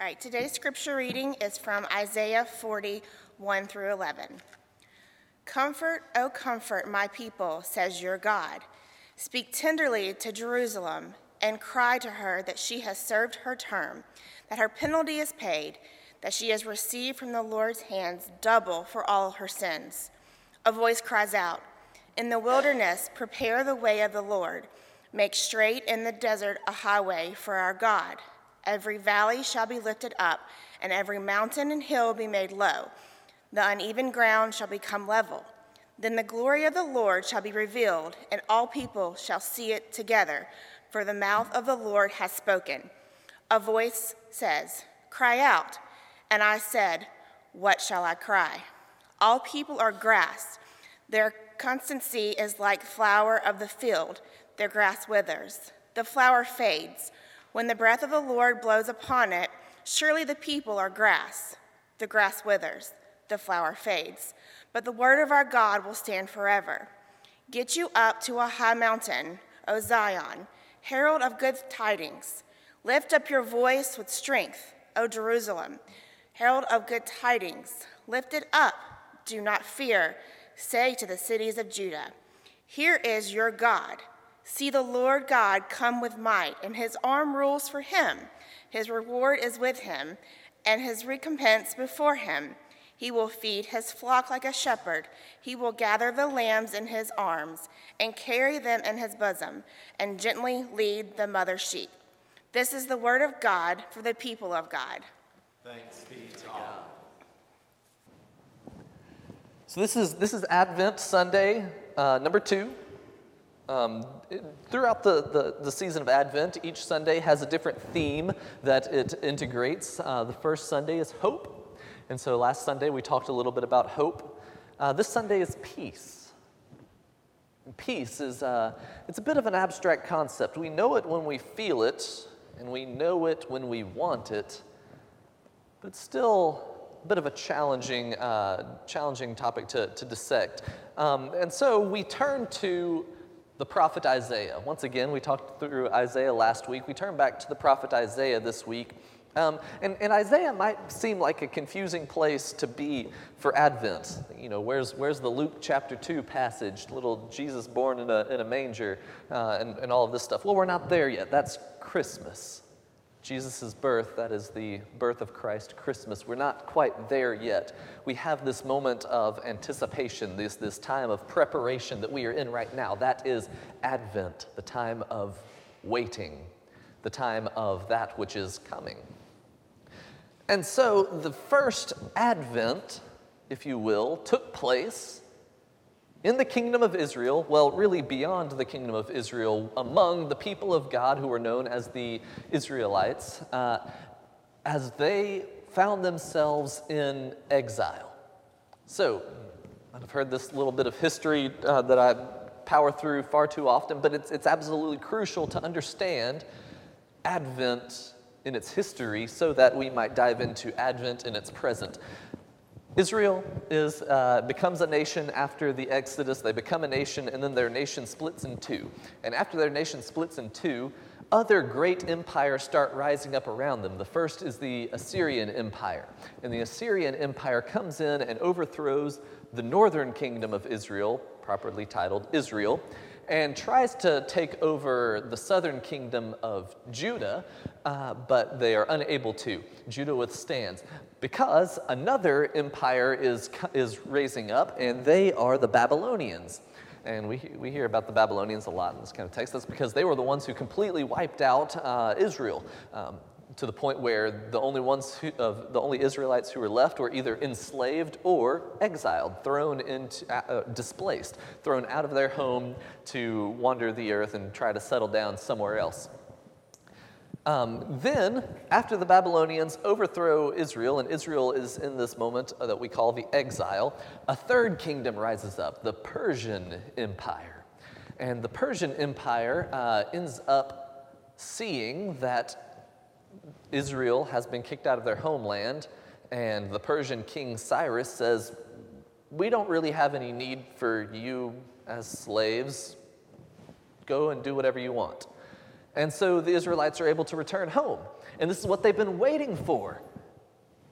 All right, today's scripture reading is from Isaiah 40, 1 through 11. Comfort, O comfort my people, says your God. Speak tenderly to Jerusalem and cry to her that she has served her term, that her penalty is paid, that she has received from the Lord's hands double for all her sins. A voice cries out, In the wilderness, prepare the way of the Lord. Make straight in the desert a highway for our God. Every valley shall be lifted up, and every mountain and hill be made low. The uneven ground shall become level. Then the glory of the Lord shall be revealed, and all people shall see it together, for the mouth of the Lord has spoken. A voice says, Cry out. And I said, What shall I cry? All people are grass. Their constancy is like flower of the field. Their grass withers. The flower fades. When the breath of the Lord blows upon it, surely the people are grass. The grass withers, the flower fades, but the word of our God will stand forever. Get you up to a high mountain, O Zion, herald of good tidings. Lift up your voice with strength, O Jerusalem, herald of good tidings. Lift it up, do not fear. Say to the cities of Judah, Here is your God. See the Lord God come with might, and his arm rules for him. His reward is with him, and his recompense before him. He will feed his flock like a shepherd. He will gather the lambs in his arms, and carry them in his bosom, and gently lead the mother sheep. This is the word of God for the people of God. Thanks be to God. So this is this is Advent Sunday uh, number two. Um, throughout the, the, the season of Advent, each Sunday has a different theme that it integrates. Uh, the first Sunday is hope. And so last Sunday we talked a little bit about hope. Uh, this Sunday is peace. Peace is uh, it's a bit of an abstract concept. We know it when we feel it, and we know it when we want it, but still a bit of a challenging, uh, challenging topic to, to dissect. Um, and so we turn to the prophet Isaiah. Once again, we talked through Isaiah last week. We turn back to the prophet Isaiah this week. Um, and, and Isaiah might seem like a confusing place to be for Advent. You know, where's, where's the Luke chapter 2 passage, little Jesus born in a, in a manger, uh, and, and all of this stuff? Well, we're not there yet. That's Christmas. Jesus' birth, that is the birth of Christ, Christmas, we're not quite there yet. We have this moment of anticipation, this, this time of preparation that we are in right now. That is Advent, the time of waiting, the time of that which is coming. And so the first Advent, if you will, took place in the kingdom of Israel, well, really beyond the kingdom of Israel, among the people of God who were known as the Israelites, uh, as they found themselves in exile. So, I've heard this little bit of history uh, that I power through far too often, but it's, it's absolutely crucial to understand Advent in its history so that we might dive into Advent in its present. Israel is, uh, becomes a nation after the Exodus. They become a nation, and then their nation splits in two. And after their nation splits in two, other great empires start rising up around them. The first is the Assyrian Empire. And the Assyrian Empire comes in and overthrows the northern kingdom of Israel, properly titled Israel, and tries to take over the southern kingdom of Judah, uh, but they are unable to. Judah withstands because another empire is, is raising up, and they are the Babylonians. And we, we hear about the Babylonians a lot in this kind of text. That's because they were the ones who completely wiped out uh, Israel. Um, to the point where the only ones who, of the only Israelites who were left were either enslaved or exiled, thrown into, uh, displaced, thrown out of their home to wander the earth and try to settle down somewhere else. Um, then, after the Babylonians overthrow Israel, and Israel is in this moment uh, that we call the exile, a third kingdom rises up, the Persian Empire. And the Persian Empire uh, ends up seeing that Israel has been kicked out of their homeland, and the Persian king Cyrus says, We don't really have any need for you as slaves. Go and do whatever you want. And so the Israelites are able to return home. And this is what they've been waiting for.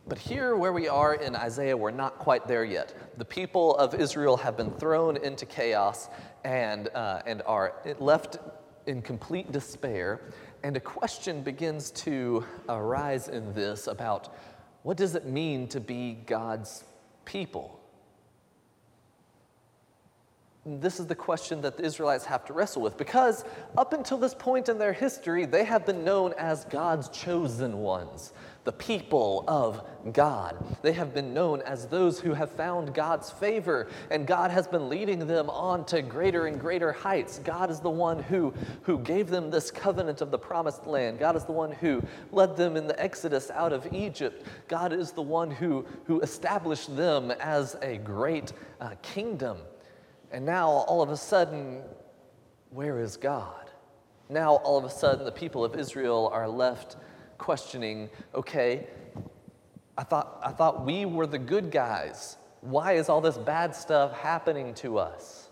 But here, where we are in Isaiah, we're not quite there yet. The people of Israel have been thrown into chaos and, uh, and are left in complete despair. And a question begins to arise in this about what does it mean to be God's people? This is the question that the Israelites have to wrestle with because up until this point in their history, they have been known as God's chosen ones, the people of God. They have been known as those who have found God's favor, and God has been leading them on to greater and greater heights. God is the one who, who gave them this covenant of the promised land. God is the one who led them in the exodus out of Egypt. God is the one who, who established them as a great uh, kingdom. And now, all of a sudden, where is God? Now, all of a sudden, the people of Israel are left questioning okay, I thought, I thought we were the good guys. Why is all this bad stuff happening to us?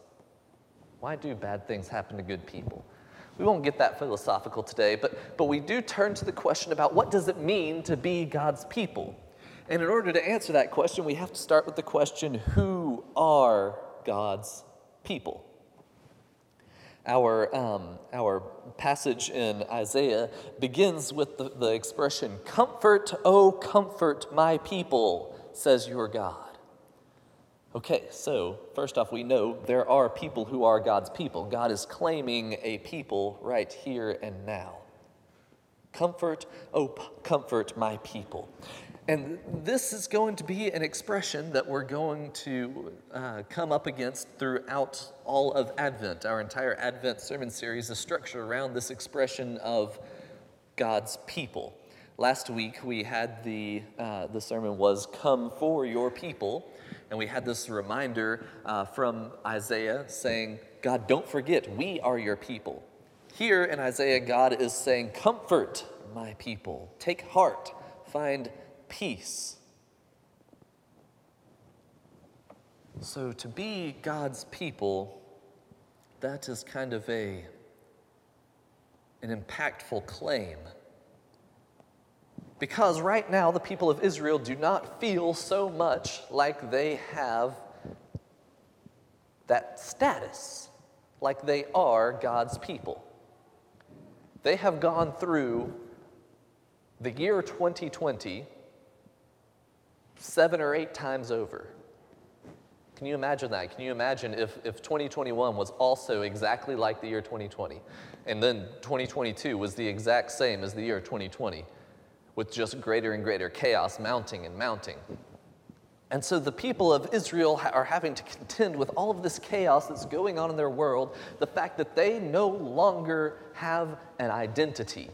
Why do bad things happen to good people? We won't get that philosophical today, but, but we do turn to the question about what does it mean to be God's people? And in order to answer that question, we have to start with the question who are God's people. Our, um, our passage in Isaiah begins with the, the expression, Comfort, O comfort my people, says your God. Okay, so first off, we know there are people who are God's people. God is claiming a people right here and now. Comfort, oh, comfort my people. And this is going to be an expression that we're going to uh, come up against throughout all of Advent. Our entire Advent sermon series is structured around this expression of God's people. Last week we had the, uh, the sermon was Come for Your People, and we had this reminder uh, from Isaiah saying, God, don't forget, we are your people. Here in Isaiah, God is saying, Comfort my people, take heart, find peace. So, to be God's people, that is kind of a, an impactful claim. Because right now, the people of Israel do not feel so much like they have that status, like they are God's people. They have gone through the year 2020 seven or eight times over. Can you imagine that? Can you imagine if, if 2021 was also exactly like the year 2020, and then 2022 was the exact same as the year 2020, with just greater and greater chaos mounting and mounting? And so the people of Israel are having to contend with all of this chaos that's going on in their world, the fact that they no longer have an identity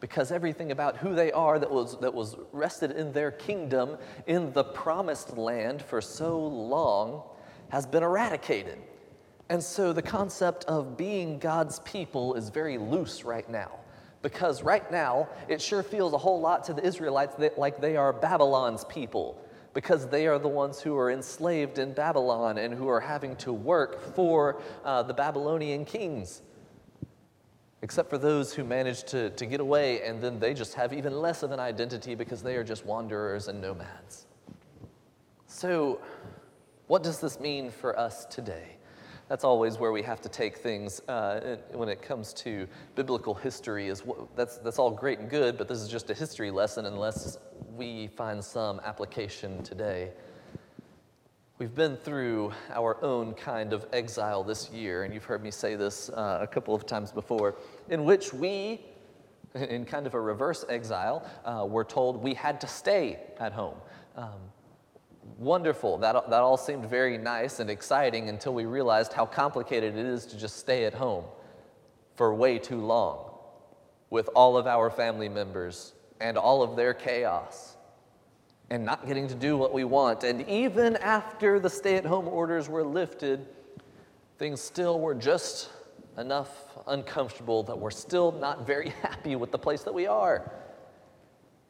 because everything about who they are that was, that was rested in their kingdom in the promised land for so long has been eradicated. And so the concept of being God's people is very loose right now. Because right now, it sure feels a whole lot to the Israelites that, like they are Babylon's people, because they are the ones who are enslaved in Babylon and who are having to work for uh, the Babylonian kings except for those who manage to, to get away and then they just have even less of an identity because they are just wanderers and nomads. So, what does this mean for us today? That's always where we have to take things uh, when it comes to biblical history. Is what, that's, that's all great and good, but this is just a history lesson unless we find some application today. We've been through our own kind of exile this year, and you've heard me say this uh, a couple of times before, in which we, in kind of a reverse exile, uh, were told we had to stay at home. Um, wonderful. That, that all seemed very nice and exciting until we realized how complicated it is to just stay at home for way too long with all of our family members and all of their chaos and not getting to do what we want. And even after the stay at home orders were lifted, things still were just enough uncomfortable that we're still not very happy with the place that we are.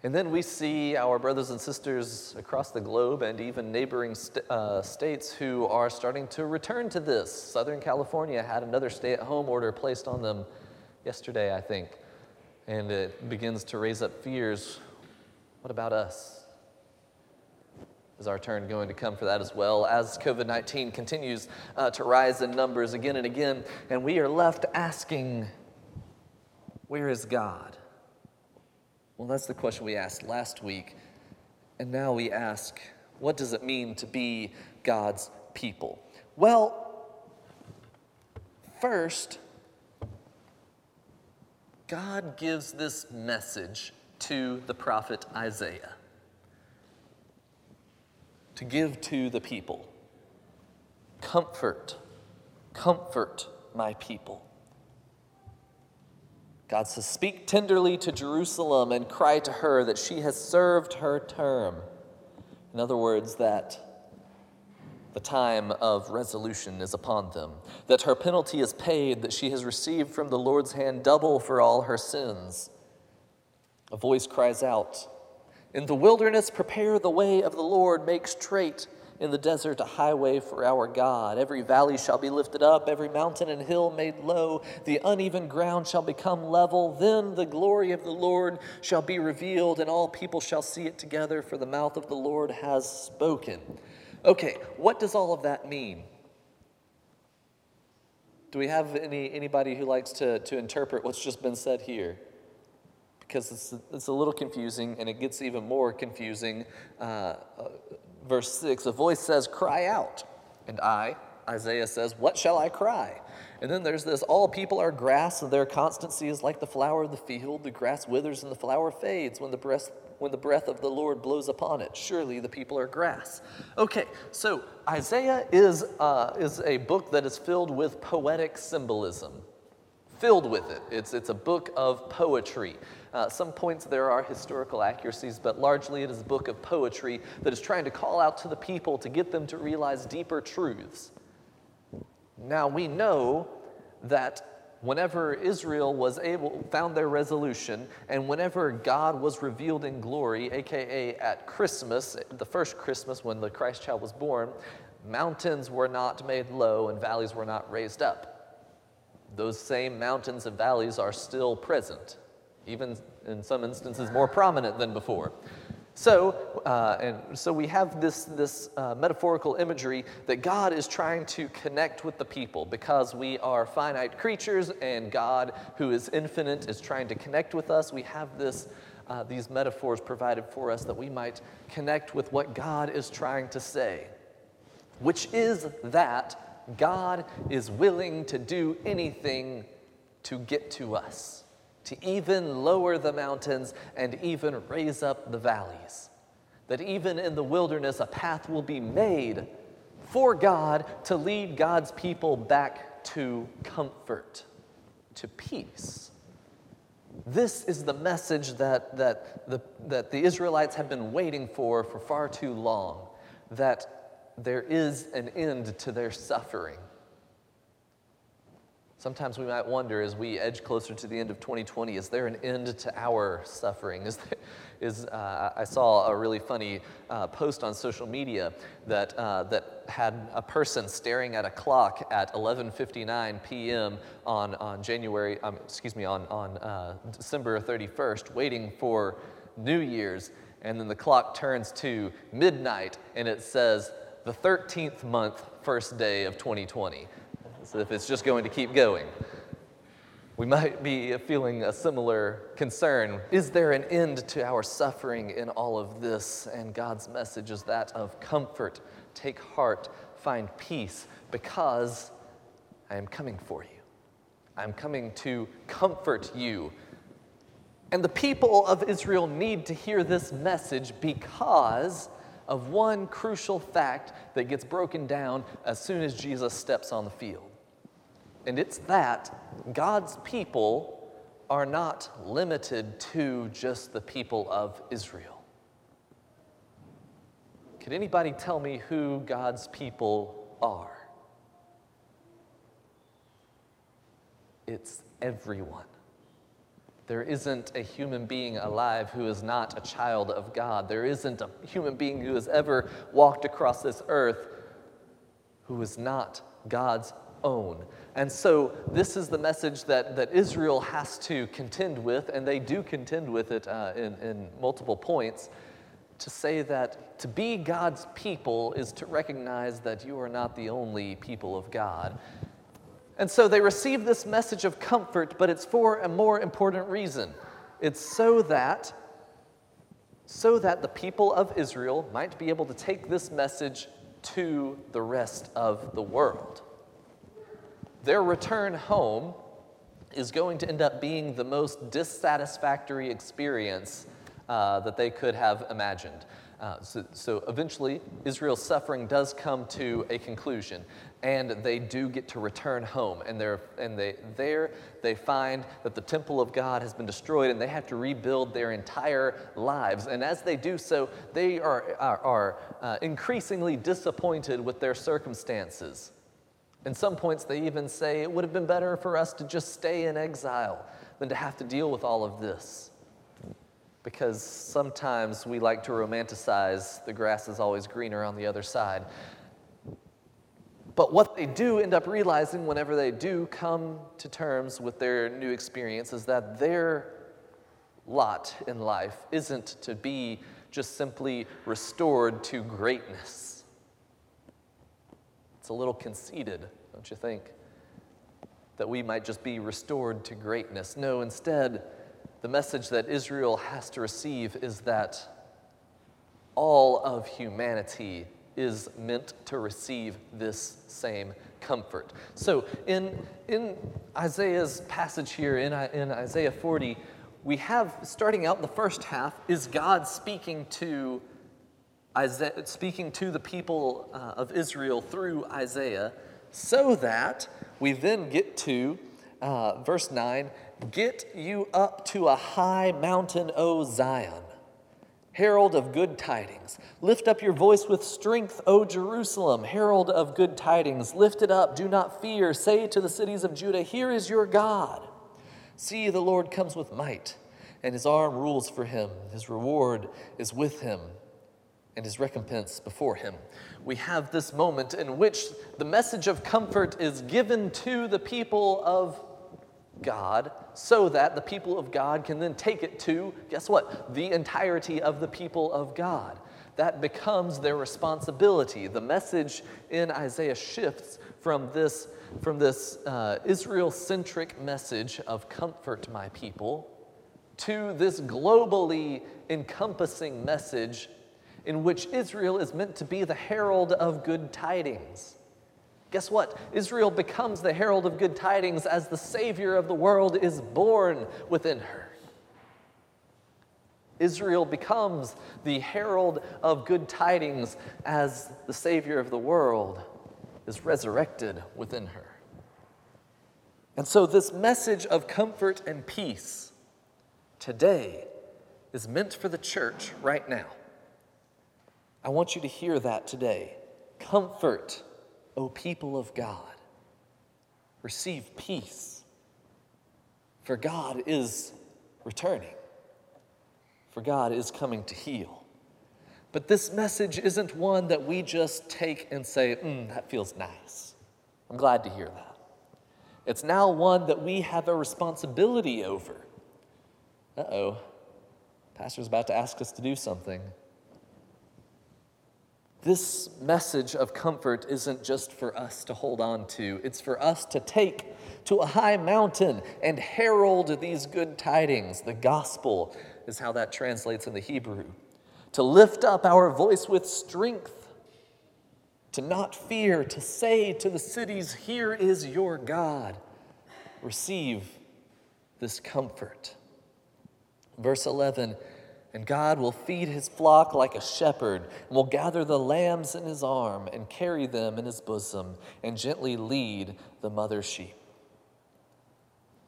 And then we see our brothers and sisters across the globe and even neighboring st- uh, states who are starting to return to this. Southern California had another stay at home order placed on them yesterday, I think, and it begins to raise up fears. What about us? Is our turn going to come for that as well as COVID 19 continues uh, to rise in numbers again and again, and we are left asking, Where is God? Well, that's the question we asked last week, and now we ask, What does it mean to be God's people? Well, first, God gives this message to the prophet Isaiah to give to the people. Comfort, comfort my people. God says, Speak tenderly to Jerusalem and cry to her that she has served her term. In other words, that the time of resolution is upon them, that her penalty is paid, that she has received from the Lord's hand double for all her sins. A voice cries out, in the wilderness, prepare the way of the Lord, make straight in the desert a highway for our God. Every valley shall be lifted up, every mountain and hill made low. The uneven ground shall become level. Then the glory of the Lord shall be revealed, and all people shall see it together, for the mouth of the Lord has spoken. Okay, what does all of that mean? Do we have any, anybody who likes to, to interpret what's just been said here? Because it's, it's a little confusing and it gets even more confusing. Uh, uh, verse 6 a voice says, Cry out. And I, Isaiah says, What shall I cry? And then there's this all people are grass, and their constancy is like the flower of the field. The grass withers and the flower fades when the breath, when the breath of the Lord blows upon it. Surely the people are grass. Okay, so Isaiah is, uh, is a book that is filled with poetic symbolism. Filled with it. It's, it's a book of poetry. Uh, some points there are historical accuracies, but largely it is a book of poetry that is trying to call out to the people to get them to realize deeper truths. Now we know that whenever Israel was able found their resolution and whenever God was revealed in glory, aka at Christmas, the first Christmas when the Christ child was born, mountains were not made low and valleys were not raised up. Those same mountains and valleys are still present even in some instances more prominent than before. So, uh, and so we have this, this uh, metaphorical imagery that God is trying to connect with the people because we are finite creatures and God, who is infinite, is trying to connect with us. We have this, uh, these metaphors provided for us that we might connect with what God is trying to say, which is that God is willing to do anything to get to us to even lower the mountains and even raise up the valleys. That even in the wilderness, a path will be made for God to lead God's people back to comfort, to peace. This is the message that, that, the, that the Israelites have been waiting for for far too long that there is an end to their suffering Sometimes we might wonder as we edge closer to the end of 2020, is there an end to our suffering? Is, there, is uh, I saw a really funny uh, post on social media that, uh, that had a person staring at a clock at 11:59 p.m. on, on January, um, excuse me, on, on uh, December 31st, waiting for New Year's, and then the clock turns to midnight, and it says the 13th month, first day of 2020 as if it's just going to keep going. We might be feeling a similar concern. Is there an end to our suffering in all of this? And God's message is that of comfort. Take heart, find peace, because I am coming for you. I'm coming to comfort you. And the people of Israel need to hear this message because of one crucial fact that gets broken down as soon as Jesus steps on the field. And it's that God's people are not limited to just the people of Israel. Could anybody tell me who God's people are? It's everyone. There isn't a human being alive who is not a child of God. There isn't a human being who has ever walked across this earth who is not God's own. And so, this is the message that, that Israel has to contend with, and they do contend with it uh, in, in multiple points to say that to be God's people is to recognize that you are not the only people of God. And so they receive this message of comfort, but it's for a more important reason. It's so that so that the people of Israel might be able to take this message to the rest of the world. Their return home is going to end up being the most dissatisfactory experience uh, that they could have imagined. Uh, so, so, eventually, Israel's suffering does come to a conclusion, and they do get to return home. And, and they, there they find that the temple of God has been destroyed, and they have to rebuild their entire lives. And as they do so, they are, are, are uh, increasingly disappointed with their circumstances. In some points, they even say it would have been better for us to just stay in exile than to have to deal with all of this because sometimes we like to romanticize the grass is always greener on the other side. But what they do end up realizing whenever they do come to terms with their new experience is that their lot in life isn't to be just simply restored to greatness. A little conceited, don't you think? That we might just be restored to greatness. No, instead, the message that Israel has to receive is that all of humanity is meant to receive this same comfort. So, in, in Isaiah's passage here, in, in Isaiah 40, we have, starting out the first half, is God speaking to Isaiah, speaking to the people uh, of Israel through Isaiah, so that we then get to uh, verse 9 Get you up to a high mountain, O Zion, herald of good tidings. Lift up your voice with strength, O Jerusalem, herald of good tidings. Lift it up, do not fear. Say to the cities of Judah, Here is your God. See, the Lord comes with might, and his arm rules for him. His reward is with him, and his recompense before him. We have this moment in which the message of comfort is given to the people of God so that the people of God can then take it to, guess what? The entirety of the people of God. That becomes their responsibility. The message in Isaiah shifts from this, from this uh, Israel centric message of comfort my people to this globally encompassing message in which Israel is meant to be the herald of good tidings. Guess what? Israel becomes the herald of good tidings as the Savior of the world is born within her. Israel becomes the herald of good tidings as the Savior of the world is resurrected within her. And so, this message of comfort and peace today is meant for the church right now. I want you to hear that today. Comfort O people of God, receive peace, for God is returning, for God is coming to heal. But this message isn't one that we just take and say, mm, that feels nice. I'm glad to hear that. It's now one that we have a responsibility over. Uh oh, Pastor's about to ask us to do something. This message of comfort isn't just for us to hold on to, it's for us to take to a high mountain and herald these good tidings. The gospel is how that translates in the Hebrew. To lift up our voice with strength, to not fear, to say to the cities, Here is your God. Receive this comfort. Verse 11 and God will feed his flock like a shepherd, and will gather the lambs in his arm, and carry them in his bosom, and gently lead the mother sheep.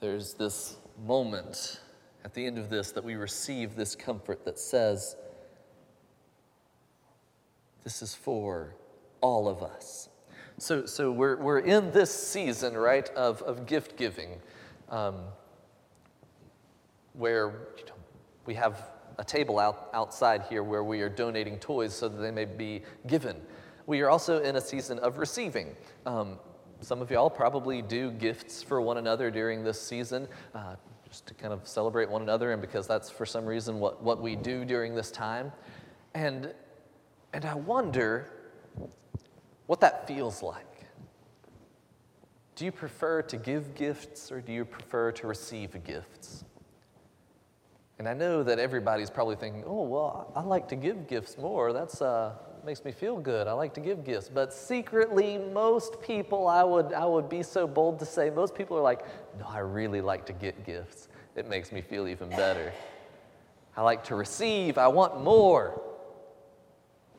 There's this moment at the end of this that we receive this comfort that says, This is for all of us. So, so we're, we're in this season, right, of, of gift giving, um, where you know, we have a table out, outside here where we are donating toys so that they may be given. We are also in a season of receiving. Um, some of y'all probably do gifts for one another during this season, uh, just to kind of celebrate one another, and because that's for some reason what, what we do during this time. And, and I wonder what that feels like. Do you prefer to give gifts or do you prefer to receive gifts? And I know that everybody's probably thinking, oh, well, I like to give gifts more. That's uh, makes me feel good. I like to give gifts. But secretly, most people, I would, I would be so bold to say, most people are like, no, I really like to get gifts. It makes me feel even better. I like to receive. I want more.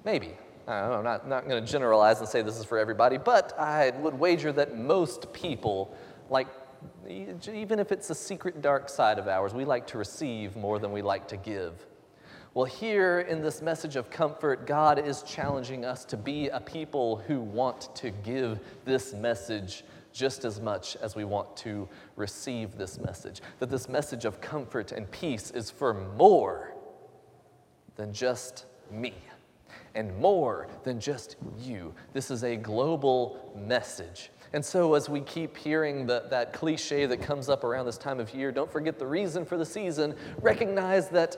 Maybe. I don't know, I'm not, not going to generalize and say this is for everybody, but I would wager that most people like, even if it's a secret dark side of ours, we like to receive more than we like to give. Well, here in this message of comfort, God is challenging us to be a people who want to give this message just as much as we want to receive this message. That this message of comfort and peace is for more than just me and more than just you. This is a global message. And so, as we keep hearing the, that cliche that comes up around this time of year, don't forget the reason for the season. Recognize that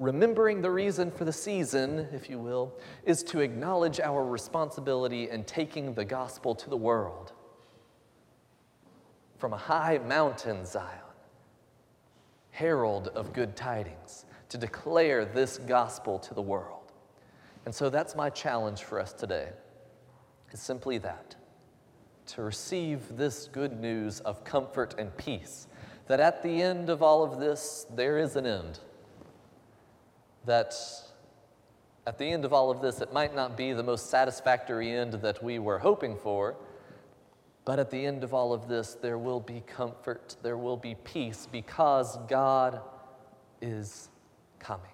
remembering the reason for the season, if you will, is to acknowledge our responsibility in taking the gospel to the world. From a high mountain, Zion, herald of good tidings, to declare this gospel to the world. And so that's my challenge for us today. Is simply that to receive this good news of comfort and peace, that at the end of all of this, there is an end. That at the end of all of this, it might not be the most satisfactory end that we were hoping for, but at the end of all of this, there will be comfort, there will be peace, because God is coming.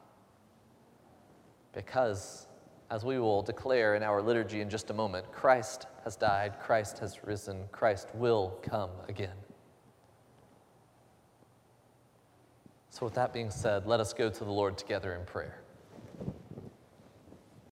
Because as we will declare in our liturgy in just a moment, Christ has died, Christ has risen, Christ will come again. So, with that being said, let us go to the Lord together in prayer.